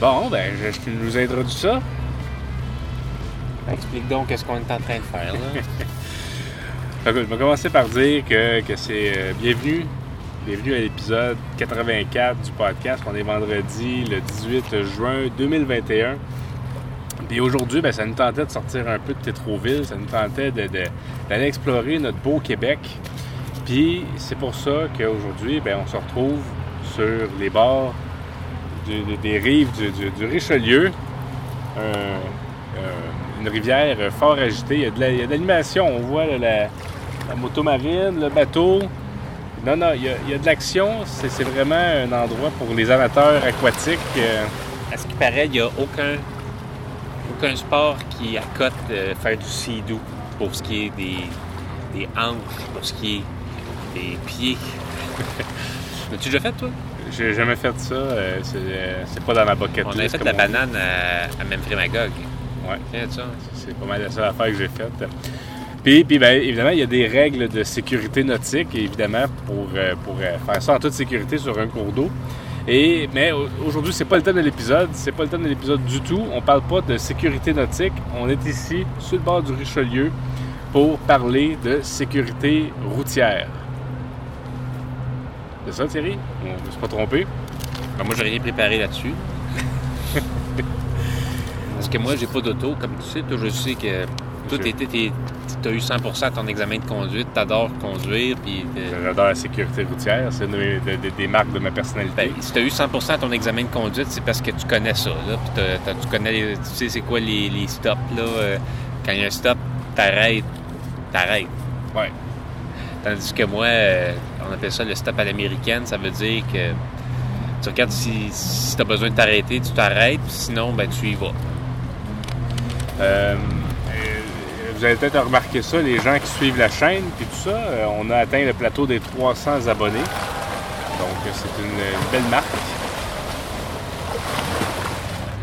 Bon, ben, je, je nous introduis ça. Explique donc qu'est-ce qu'on est en train de faire. Là. Que Je vais commencer par dire que, que c'est euh, bienvenue. Bienvenue à l'épisode 84 du podcast. On est vendredi le 18 juin 2021. Puis aujourd'hui, ben, ça nous tentait de sortir un peu de Tétroville. Ça nous tentait de- de- d'aller explorer notre beau Québec. Puis c'est pour ça qu'aujourd'hui, ben, on se retrouve sur les bords des rives du, Richelieu. Un- une rivière fort agitée. Il y a de l'animation. On voit la, la moto marine, le bateau. Non, non, il y a, de l'action. C'est vraiment un endroit pour les amateurs aquatiques. euh, À ce qui paraît, il n'y a aucun, aucun sport qui accote euh, faire du sea-doo pour ce qui est des, des hanches, pour ce qui est des pieds. L'as-tu déjà fait, toi? J'ai jamais fait ça. euh, c'est euh, c'est pas dans ma bucket On list. avait fait la on banane à, à Memphis Magog. Ouais. Ça. C'est pas mal la seule affaire que j'ai faite. Puis, puis ben, évidemment, il y a des règles de sécurité nautique, évidemment, pour, euh, pour faire ça en toute sécurité sur un cours d'eau. Et, mais au- aujourd'hui, c'est pas le thème de l'épisode. C'est pas le thème de l'épisode du tout. On parle pas de sécurité nautique. On est ici, sur le bord du Richelieu, pour parler de sécurité routière. C'est ça, Thierry? On ne s'est pas trompé. Ben, moi, j'ai rien préparé là-dessus. Parce que moi, j'ai pas d'auto. Comme tu sais, toi, je sais que toi, tu as eu 100 à ton examen de conduite, tu adores conduire, puis J'adore la sécurité routière. C'est une de- de- de- des marques de ma personnalité. ben, si tu as eu 100 à ton examen de conduite, c'est parce que tu connais ça. Là, puis t'as- t'as- tu connais, les- tu sais, c'est quoi les, les stops. Là, euh, quand il y a un stop, t'arrêtes, t'arrêtes. Ouais. Tandis que moi, euh, on appelle ça le stop à l'américaine. Ça veut dire que tu regardes si, si tu as besoin de t'arrêter, tu t'arrêtes. puis Sinon, ben, tu y vas. Euh, euh, vous avez peut-être remarqué ça, les gens qui suivent la chaîne puis tout ça, euh, on a atteint le plateau des 300 abonnés. Donc c'est une, belle marque.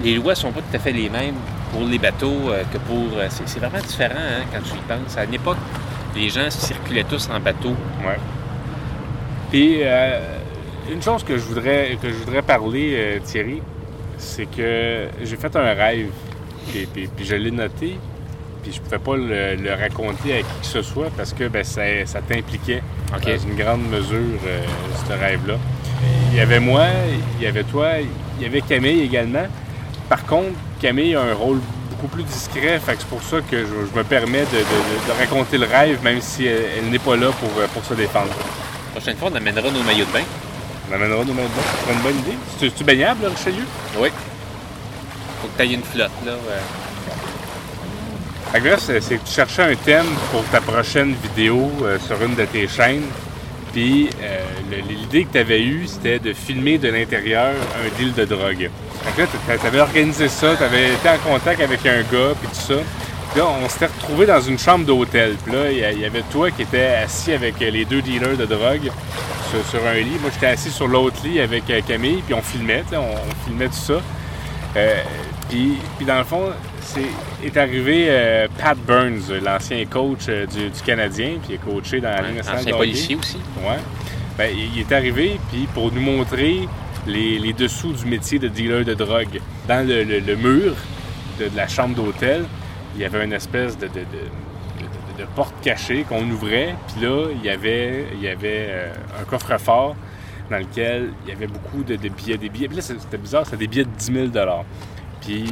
Les lois sont pas tout à fait les mêmes pour les bateaux que pour. c'est, c'est vraiment différent hein, quand tu y penses. À une époque, les gens circulaient tous en bateau. Ouais. Puis euh, une chose que je voudrais que je voudrais parler, euh, Thierry, c'est que j'ai fait un rêve, puis, puis- puis je l'ai noté, puis je pouvais pas le, le raconter à qui que ce soit parce que ben, ça, ça t'impliquait OK. dans une grande mesure, euh, ce rêve-là. Il y avait moi, il y avait toi, il y avait Camille également. Par contre, Camille a un rôle beaucoup plus discret, fait que c'est pour ça que je, je me permets de, de- de raconter le rêve, même si elle, elle n'est pas là pour, pour se défendre. La prochaine fois, on amènera nos maillots de bain. On amènera nos mains dedans. Ce serait une bonne idée. C'est- C'est-tu baignable, là, Richelieu? Oui. Faut que tu ailles une flotte, là. là, c'est que tu cherchais un thème pour ta prochaine vidéo euh, sur une de tes chaînes. Puis euh, l'idée que tu avais eue, c'était de filmer de l'intérieur un deal de drogue. Là, tu avais organisé ça, tu avais été en contact avec un gars, puis tout ça. Puis là, on s'était retrouvé dans une chambre d'hôtel. Puis là, il y avait toi qui étais assis avec les deux dealers de drogue sur, sur un lit. Moi, j'étais assis sur l'autre lit avec euh, Camille, puis on filmait, on, on filmait tout ça. Euh, puis, puis dans le fond, c'est est arrivé euh, Pat Burns, l'ancien coach du, du Canadien, puis il a coaché dans la Ligue nationale Ancien policier aussi. Ouais. Ben, il il est arrivé puis pour nous montrer les, les dessous du métier de dealer de drogue. Dans le, le- le mur de, de la chambre d'hôtel, il y avait une espèce de, de- porte cachée qu'on ouvrait. Puis là, il y avait, il y avait euh, un coffre-fort dans lequel il y avait beaucoup de, billets. Des billets. Puis là, c'était bizarre, c'était des billets de 10 000 Puis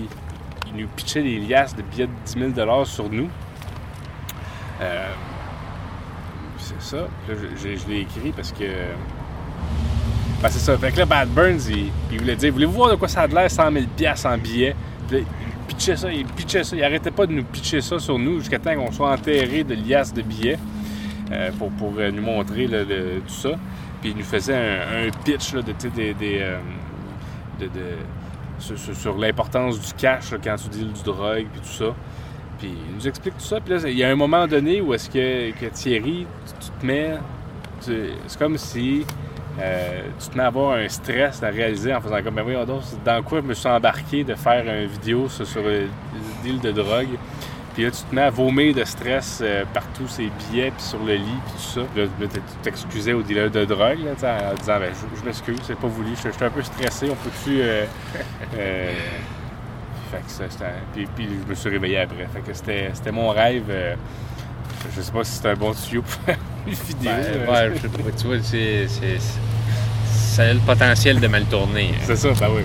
il nous pitchait des liasses de billets de 10 000 sur nous. Euh, c'est ça. Là, je, l'ai écrit parce que. Ben, c'est ça. Fait que là, Bad Burns, il, voulait dire Voulez-vous voir de quoi ça a de l'air 100 000 en billets? Pitchait ça, il pitchait ça. Il arrêtait pas de nous pitcher ça sur nous jusqu'à temps qu'on soit enterré de liasses de billets euh, pour, euh, nous montrer tout ça. Puis il nous faisait un, pitch de, des, euh, sur, l'importance du cash quand tu deals du drogue puis tout ça. Puis il nous explique tout ça. Puis là, il y a un moment donné où est-ce que, Thierry, tu, te mets... C'est comme si euh, tu te mets à avoir un stress à réaliser en faisant comme, ben oui, dans quoi je me suis embarqué de faire une vidéo sur, sur le, deal de drogue. Puis là, tu te mets à vomir de stress euh, partout, ces billets, puis sur le lit, puis tout ça. Là, tu t'excusais au dealer de drogue, là, en disant ben, je, je m'excuse, c'est pas voulu, je j'étais un peu stressé, on peut-tu. Euh, euh, fait que ça. Puis, puis je me suis réveillé après. Fait que c'était mon rêve. euh, je sais pas si c'était un bon tuyau pour faire une vidéo. Ben, là. ouais, je sais pas, tu vois, c'est, c'est, ça a le potentiel de mal tourner. C'est ça, ben oui.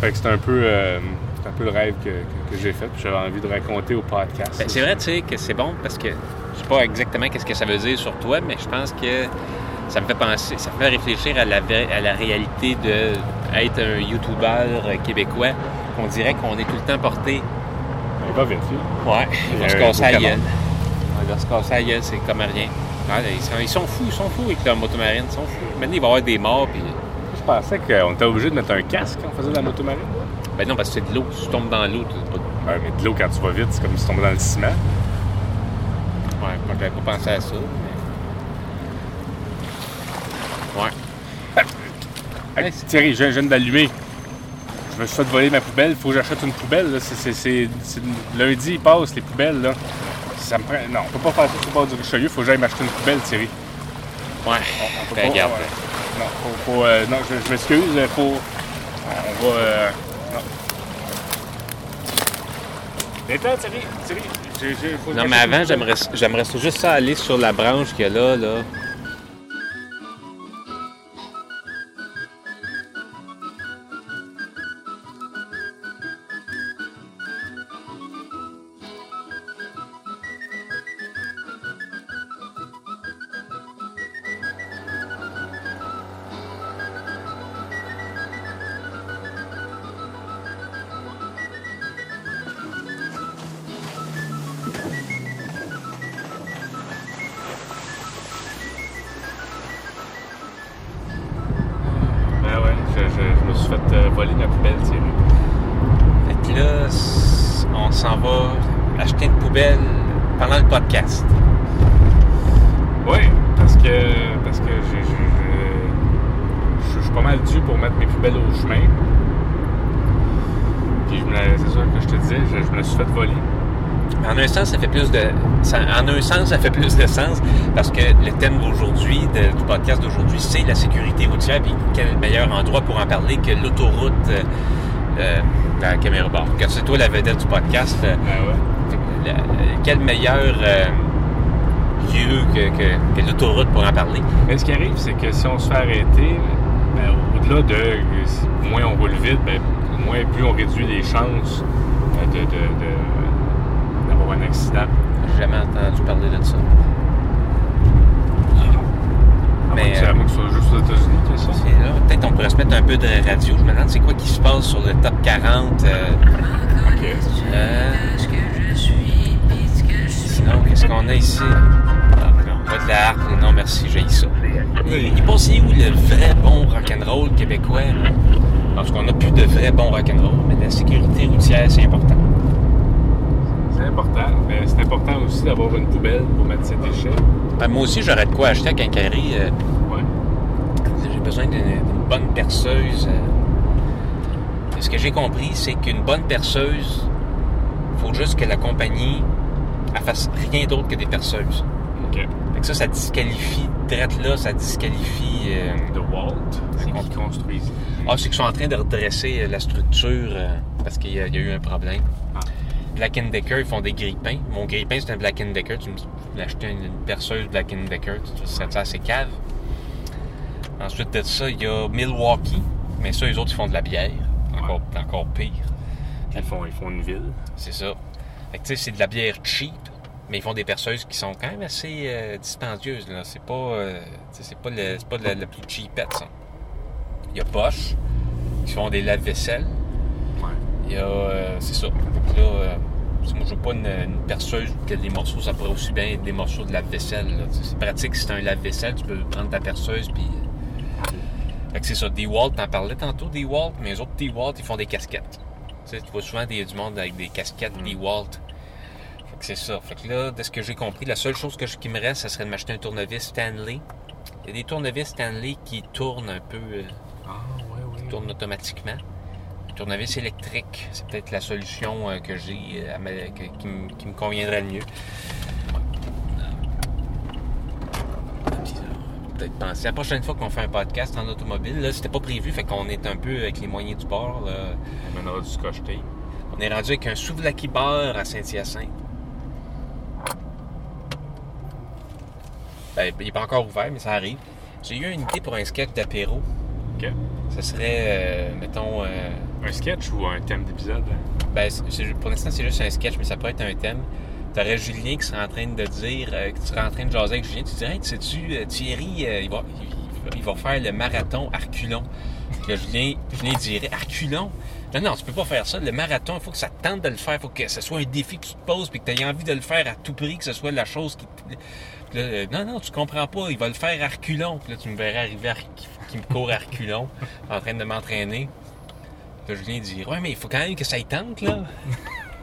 Fait que c'est un peu. euh, un peu le rêve que, que- que j'ai fait, puis j'avais envie de raconter au podcast. Ben, c'est vrai, tu sais, que c'est bon parce que je sais pas exactement qu'est-ce que ça veut dire sur toi, mais je pense que ça me fait penser, ça me fait réfléchir à la, à la réalité de être un YouTuber québécois. On dirait qu'on est tout le temps porté. Il va vite. Ouais, il va se casser beau la canon. gueule. Il va se casser la gueule, c'est comme rien. Ouais, ils, sont fous, ils sont fous avec leur motomarine, ils sont fous. Maintenant, il va y avoir des morts, puis. Je pensais qu'on était obligé de mettre un casque quand on faisait de la motomarine. Ben non, parce que c'est de l'eau. Si tu tombes dans l'eau, tu pas. Ouais, mais de l'eau, quand tu vas vite, c'est comme si tu tombais dans le ciment. Ouais, moi, j'avais pas pensé à ça. Mais... Ouais. Hey, Thierry, je je viens d'allumer. Je me suis fait voler ma poubelle. Il faut que j'achète une poubelle. là. Lundi, ils passent, les poubelles. Là. Ça me prend... Non, on peut pas faire ça sur le bord du Richelieu. Il faut que j'aille m'acheter une poubelle, Thierry. Ouais. On peut Ben, pas- regarde. ouais. Non, faut, faut, euh, non je, je m'excuse. il Faut... On va... euh, Non. Attends, Thierry. Thierry. faut Non, mais avant, j'aimerais, juste ça aller sur la branche qu'il y a là, là. Voler ma poubelle, Thierry. Fait que là, on s'en va acheter une poubelle pendant le podcast. Oui, parce que parce que je suis pas mal dû pour mettre mes poubelles au chemin. Puis je me la- c'est ça que je te disais, je, je me suis fait voler. En un sens, ça fait plus de. ça- en un sens, ça fait plus de sens parce que le thème d'aujourd'hui, du podcast d'aujourd'hui, c'est la sécurité routière. Puis quel meilleur endroit pour en parler que l'autoroute euh, euh, dans la caméra bar. Quand c'est toi la vedette du podcast, euh, Ben ouais? la- la- quel meilleur euh, lieu que, que- que l'autoroute pour en parler? Mais ce qui arrive, c'est que si on se fait arrêter, ben, au-delà de euh, moins on roule vite, ben, moins plus on réduit les chances euh, de, de- de- un accident. J'ai jamais entendu parler de ça. À Mais, que c'est- euh, à moins que ce soit juste aux États-Unis que ça. C'est là. Peut-être on pourrait se mettre un peu de radio. Je me demande c'est quoi qui se passe sur le top 40. euh, Ok. euh, sinon, qu'est-ce qu'on a ici? Ah, pas de la harpe. Non, merci, j'ai ça. Il, il est passé où le vrai bon rock'n'roll québécois? Parce qu'on n'a plus de vrai bon rock'n'roll, mais la sécurité routière, c'est important. C'est important, mais c'est important aussi d'avoir une poubelle pour mettre ses déchets. Ben, moi aussi, j'aurais de quoi acheter à Quincaillerie. euh, Ouais. J'ai besoin d'une bonne perceuse. euh. Ce que j'ai compris, c'est qu'une bonne perceuse, il faut juste que la compagnie elle fasse rien d'autre que des perceuses. OK. Fait que ça, ça disqualifie, direct là, ça disqualifie. euh, De Walt, c'est qui construisent. Ah, c'est qu'ils sont en train de redresser euh, la structure euh, parce qu'il y, a il y a eu un problème. Ah. Black Decker, ils font des grille-pains. Mon grille-pain, c'est un Black Decker. Tu me dis, acheter une, une perceuse Black Decker. Tu sais, ça assez cave. Ensuite de ça, il y a Milwaukee. Mais ça, les autres, ils font de la bière. Encore, encore pire. Ils font, ils font une ville. C'est ça. Fait que, tu sais, c'est de la bière cheap, mais ils font des perceuses qui sont quand même assez euh, dispendieuses. Là. C'est pas, euh, c'est pas, le, c'est pas le, le plus cheapette, ça. Il y a Bosch, qui font des lave-vaisselle. Il y a, euh, c'est ça. Que là, euh, si moi, je veux pas une, une perceuse que des morceaux, ça pourrait aussi bien être des morceaux de lave-vaisselle. C'est pratique si c'est un lave-vaisselle, tu peux prendre ta perceuse, puis... euh, Fait que c'est ça. DeWalt, t'en parlais tantôt, DeWalt, mais les autres DeWalt, ils font des casquettes. Tu sais, tu vois souvent des, du monde avec des casquettes DeWalt. Fait que c'est ça. Fait que là, de ce que j'ai compris, la seule chose que je- qui me reste, ça serait de m'acheter un tournevis Stanley. Il y a des tournevis Stanley qui tournent un peu, euh, Ah, ouais, ouais. tournent automatiquement. Tournevis électrique, c'est peut-être la solution euh, que j'ai euh, qui, me- qui me conviendrait le mieux. Peut-être penser. La prochaine fois qu'on fait un podcast en automobile, là, c'était pas prévu, fait qu'on est un peu avec les moyens du bord. là. On mènera du scotch tape. On est rendu avec un souvlaki bar à Saint-Hyacinthe. Ben, il n'est pas encore ouvert, mais ça arrive. J'ai eu une idée pour un sketch d'apéro. OK. Ça serait, euh, mettons, euh, Un sketch ou un thème d'épisode? ben, pour l'instant, c'est juste un sketch, mais ça pourrait être un thème. T'aurais Julien qui serait en train de dire, euh, tu serais en train de jaser avec Julien, tu dirais, hey, tu sais-tu, euh, Thierry, euh, il, va, il, va faire le marathon Arculon. Là, Julien, Julien dirait, Arculon? Non, non, tu peux pas faire ça. Le marathon, il faut que ça te tente de le faire. Il faut que ce soit un défi que tu te poses puis que tu aies envie de le faire à tout prix, que ce soit la chose qui. non, non, tu comprends pas. Il va le faire à reculons. Puis là, tu me verrais arriver à qui, me court à en train de m'entraîner. Puis là, Julien dit Ouais, mais il faut quand même que ça y tente, là.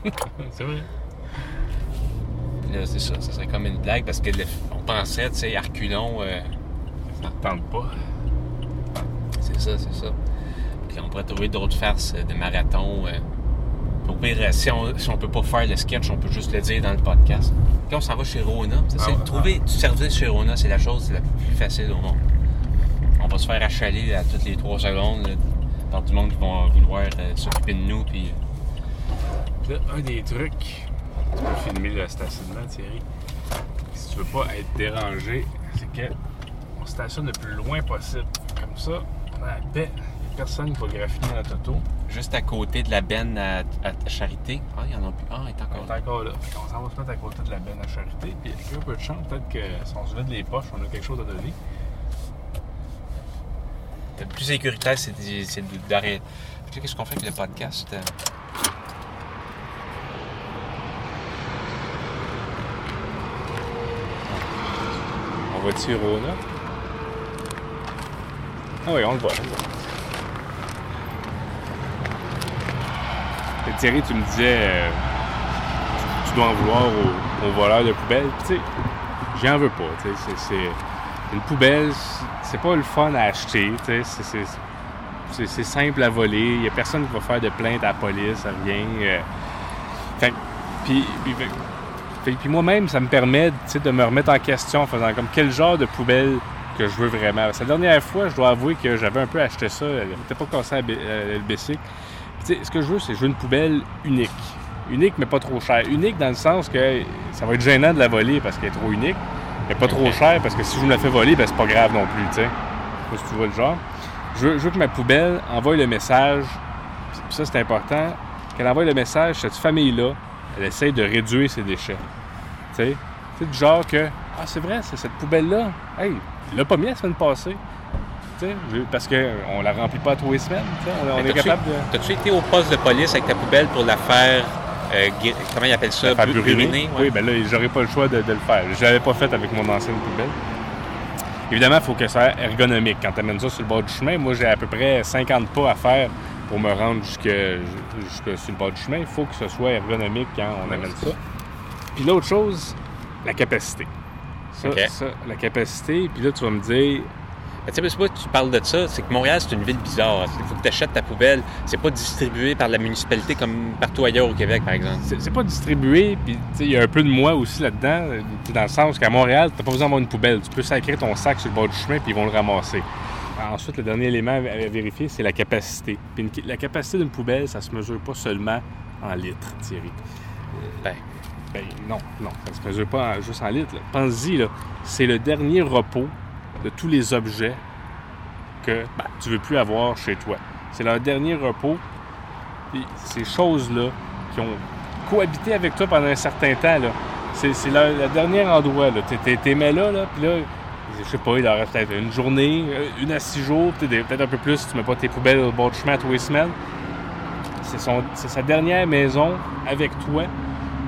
C'est vrai. Puis là, c'est ça. Ça serait comme une blague parce que le- on pensait, tu sais, à reculons. euh, Ça ne tente pas. c'est ça, c'est ça. Puis on pourrait trouver d'autres farces de marathon. euh. Au pire, euh, si on, si on peut pas faire le sketch, on peut juste le dire dans le podcast. Puis on s'en va chez Rona. Ah ouais, trouver du service chez Rona, c'est la chose la plus facile au monde. On va se faire achaler à toutes les trois secondes là, par du monde qui vont vouloir euh, s'occuper de nous. Puis, Là, un des trucs, tu peux filmer le stationnement, Thierry. Si tu veux pas être dérangé, c'est que on stationne le plus loin possible. Comme ça, on a la paix. Il n'y a personne qui va graffiner notre auto. juste à côté de la benne à, à Charité. Ah, il y en a plus. Ah, il est On encore est là. encore là. Fait qu'on s'en va se mettre à côté de la benne à charité. Puis avec un peu de chance, peut-être que si on se vide les poches, on a quelque chose à donner. Plus sécuritaire, c'est d'arrêter. Qu'est-ce qu'on fait avec le podcast? On va tirer au là. Ah oui, on le voit. Thierry, tu me disais, euh, tu, dois en vouloir aux, aux voleurs de poubelles. Puis, tu sais, j'en veux pas. tu sais, c'est- une poubelle, c'est- pas le fun à acheter. C'est, simple à voler. Il y a personne qui va faire de plainte à la police, rien. euh. Fait que- puis, moi-même, ça me permet de me remettre en question en faisant comme quel genre de poubelle que je veux vraiment. Parce que la dernière fois, je dois avouer que j'avais un peu acheté ça. Elle n'était pas cassée à, sais, ce que je veux, c'est je veux une poubelle unique. Unique, mais pas trop chère. Unique dans le sens que ça va être gênant de la voler parce qu'elle est trop unique, mais pas trop chère parce que si je me la fais voler, ben, c'est pas grave non plus, tu sais. Je sais pas si tu vois le genre. Je veux, je veux que ma poubelle envoie le message, puis ça c'est important, qu'elle envoie le message, cette famille-là, elle essaye de réduire ses déchets. Tu sais, sais, du genre que, ah c'est vrai, c'est cette poubelle-là, hey, il l'a pas mis la semaine passée. Tu sais, je- parce qu'on la remplit pas tous les semaines, tu sais, on, on est capable de... T'as-tu été au poste de police avec ta poubelle pour la faire. Euh, comment ils appellent ça? Buriner. ouais. Oui, ben là, j'aurais pas le choix de, de le faire. Je l'avais pas fait avec mon ancienne poubelle. Évidemment, il faut que ça soit ergonomique. Quand tu amènes ça sur le bord du chemin, moi, j'ai à peu près 50 pas à faire pour me rendre jusque, jusque sur le bord du chemin. Il faut que ce soit ergonomique quand on amène ça. Puis l'autre chose, la capacité. Ça, ça, la capacité, puis là, tu vas me dire, Mais Tu sais, pourquoi tu parles de ça? C'est que Montréal, c'est une ville bizarre. Il faut que tu achètes ta poubelle. C'est pas distribué par la municipalité comme partout ailleurs au Québec, par exemple. c'est pas distribué, puis il y a un peu de moi aussi là-dedans, euh, dans le sens qu'à Montréal, t'as pas besoin d'avoir une poubelle. Tu peux sacrer ton sac sur le bord du chemin, puis ils vont le ramasser. Ensuite, le dernier élément à vérifier, c'est la capacité. Puis une- la capacité d'une poubelle, ça se mesure pas seulement en litres, Thierry. Ben, Ben non, non, ça se mesure pas en- juste en litres. Pense-y, là, c'est le dernier repos de tous les objets que ben, tu veux plus avoir chez toi. C'est leur dernier repos. Ces choses-là qui ont cohabité avec toi pendant un certain temps, c'est, leur- le dernier endroit. T'es mets là, là, puis là, je sais pas, il leur reste peut-être une journée, euh, une à six jours, peut-être, un peu plus si tu mets pas tes poubelles au bord du chemin tous les semaines. C'est, c'est sa dernière maison avec toi.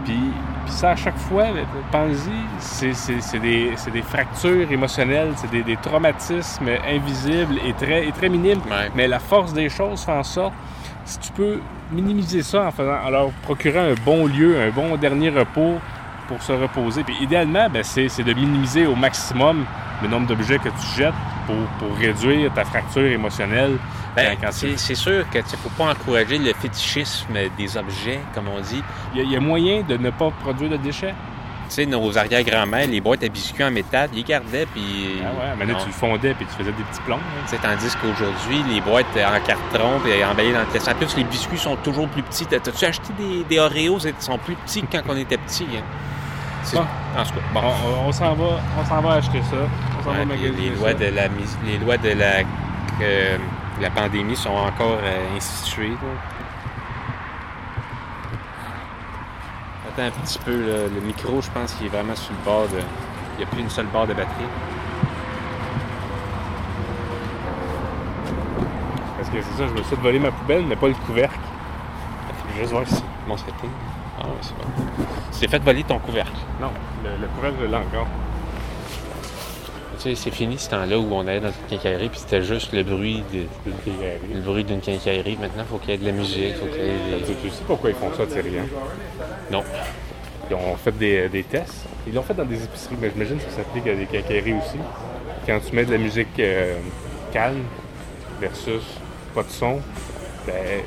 Puis, puis ça, à chaque fois, pense-y, c'est, des, fractures émotionnelles, c'est des, des traumatismes invisibles et très, et très minimes. ouais. Mais la force des choses fait en sorte, si tu peux minimiser ça en, faisant, en leur procurant un bon lieu, un bon dernier repos pour se reposer. Puis idéalement, ben, c'est, c'est de minimiser au maximum le nombre d'objets que tu jettes pour, pour réduire ta fracture émotionnelle Ben, c'est sûr que ne faut pas encourager le fétichisme des objets, comme on dit. Il y, a- il y a moyen de ne pas produire de déchets. Tu sais, nos arrière-grand-mères, les boîtes à biscuits en métal, ils les gardaient, puis... Ah ouais, mais là, Non. tu le fondais puis tu faisais des petits plombs. hein. Tandis qu'aujourd'hui, les boîtes en carton et emballées dans le plastique. En plus, les biscuits sont toujours plus petits. T'as- T'as-tu acheté des, des Oreos? Ils sont plus petits que quand on était petit. Hein? C'est- Bon. En tout cas, Bon, on, on s'en va, on s'en va acheter ça. On s'en Ouais, va puis magasiner les, ça. lois de la, les lois de la, euh, la pandémie sont encore euh, instituées. là. Attends un petit peu, là. le micro, je pense qu'il est vraiment sur le bord de... Il n'y a plus une seule barre de batterie. Parce que c'est ça, je me suis fait voler ma poubelle, mais pas le couvercle. Je vais juste voir si. Mon setting. Ah ouais, c'est bon. Tu t'es fait voler ton couvercle? Non, le, le couvercle, je l'ai encore. Tu sais, c'est fini ce temps-là où on allait dans une quincaillerie puis c'était juste le bruit de, le bruit d'une quincaillerie. Maintenant, il faut qu'il y ait de la musique, faut qu'il y ait des... Tu, tu sais pourquoi ils font ça, Thierry? Hein? Non. Ils ont fait des, des tests. Ils l'ont fait dans des épiceries, mais j'imagine que ça s'applique à des quincailleries aussi. Quand tu mets de la musique euh, calme versus pas de son, ben,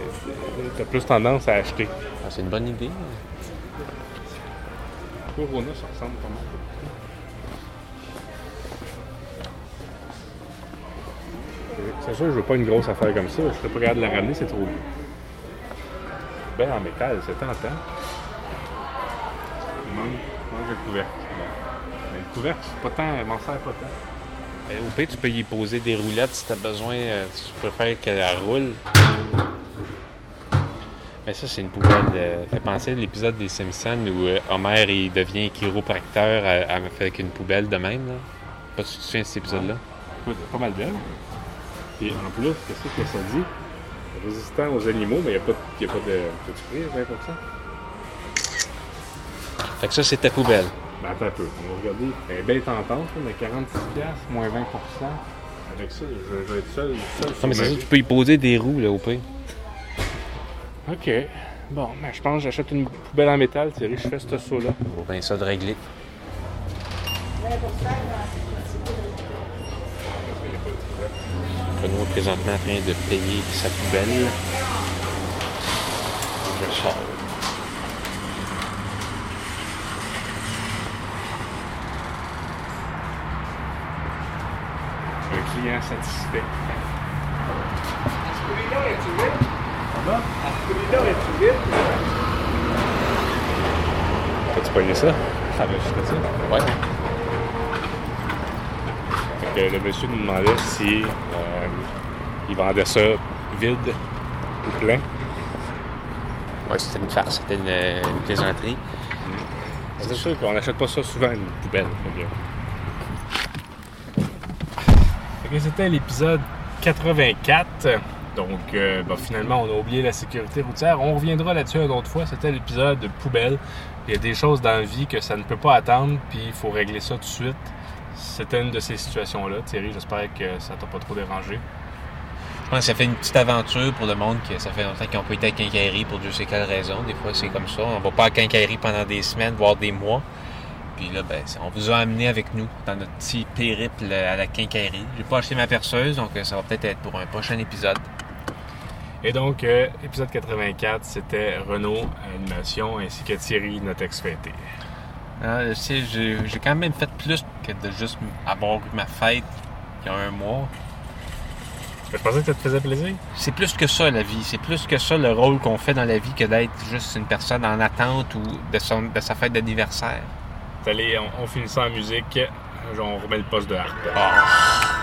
t'as plus tendance à acheter. Ah, c'est une bonne idée. Corona, ça ressemble pas mal. C'est sûr, je veux pas une grosse affaire comme ça. Je serais pas capable de la ramener, c'est trop lourd. Ben en métal, c'est tentant. Il manque, il manque le couvercle. Mais le couvercle, c'est pas tant, m'en sert pas tant. Euh, Au pire, tu peux y poser des roulettes si tu as besoin. euh, tu préfères qu'elle roule. Mais ça, c'est une poubelle. Euh, ça fait penser à l'épisode des Simpsons où euh, Homer il devient chiropracteur à- avec une poubelle de même. Là. Pas si tu te souviens de cet épisode-là? Écoute, pas mal belle. Et en plus, qu'est-ce que ça dit? Résistant aux animaux, mais il n'y a, pas de- y a pas de. T'as-tu pris 20%? Fait que ça, c'est ta poubelle. Ben attends un peu, on va regarder. Elle est bien tentante, là, mais 46$, moins 20%. Avec ça, je, vais être seul. seul Non, mais c'est ça, tu peux y poser des roues, là, au pire. Ok. Bon, ben je pense que j'achète une poubelle en métal, Thierry, je fais ce saut-là. Faut bien ça de régler. Renaud est présentement en train de payer sa poubelle. Je sors. Un client satisfait. As-tu pogné ça? Ah ben, je ça. Ouais. Fait que le monsieur nous demandait si euh, il vendait ça vide ou plein. Ouais, c'était une farce, c'était une, une plaisanterie. C'est sûr qu'on n'achète pas ça souvent, une poubelle. C'était l'épisode 84. Donc, euh, bah, finalement, on a oublié la sécurité routière. On reviendra là-dessus une autre fois. C'était l'épisode de poubelle. Il y a des choses dans la vie que ça ne peut pas attendre, puis il faut régler ça tout de suite. C'était une de ces situations-là. Thierry, j'espère que ça t'a pas trop dérangé. Je pense que ça fait une petite aventure pour le monde que ça fait longtemps qu'ils n'ont pas été à quincaillerie pour Dieu sait quelle raison. Des fois, c'est comme ça. On va pas à quincaillerie pendant des semaines, voire des mois. Puis là, ben, on vous a amené avec nous dans notre petit périple à la quincaillerie. J'ai pas acheté ma perceuse, donc euh, ça va peut-être être pour un prochain épisode. Et donc, euh, épisode 84, c'était Renault Animation ainsi que Thierry, notre ex-fêté. Tu sais, j'ai j'ai quand même fait plus que de juste avoir eu ma fête il y a un mois. Je pensais que ça te faisait plaisir? C'est plus que ça, la vie. C'est plus que ça, le rôle qu'on fait dans la vie que d'être juste une personne en attente ou de, son, de sa fête d'anniversaire. Allez, on, on finit ça en musique. On remet le poste de harpe. Ah.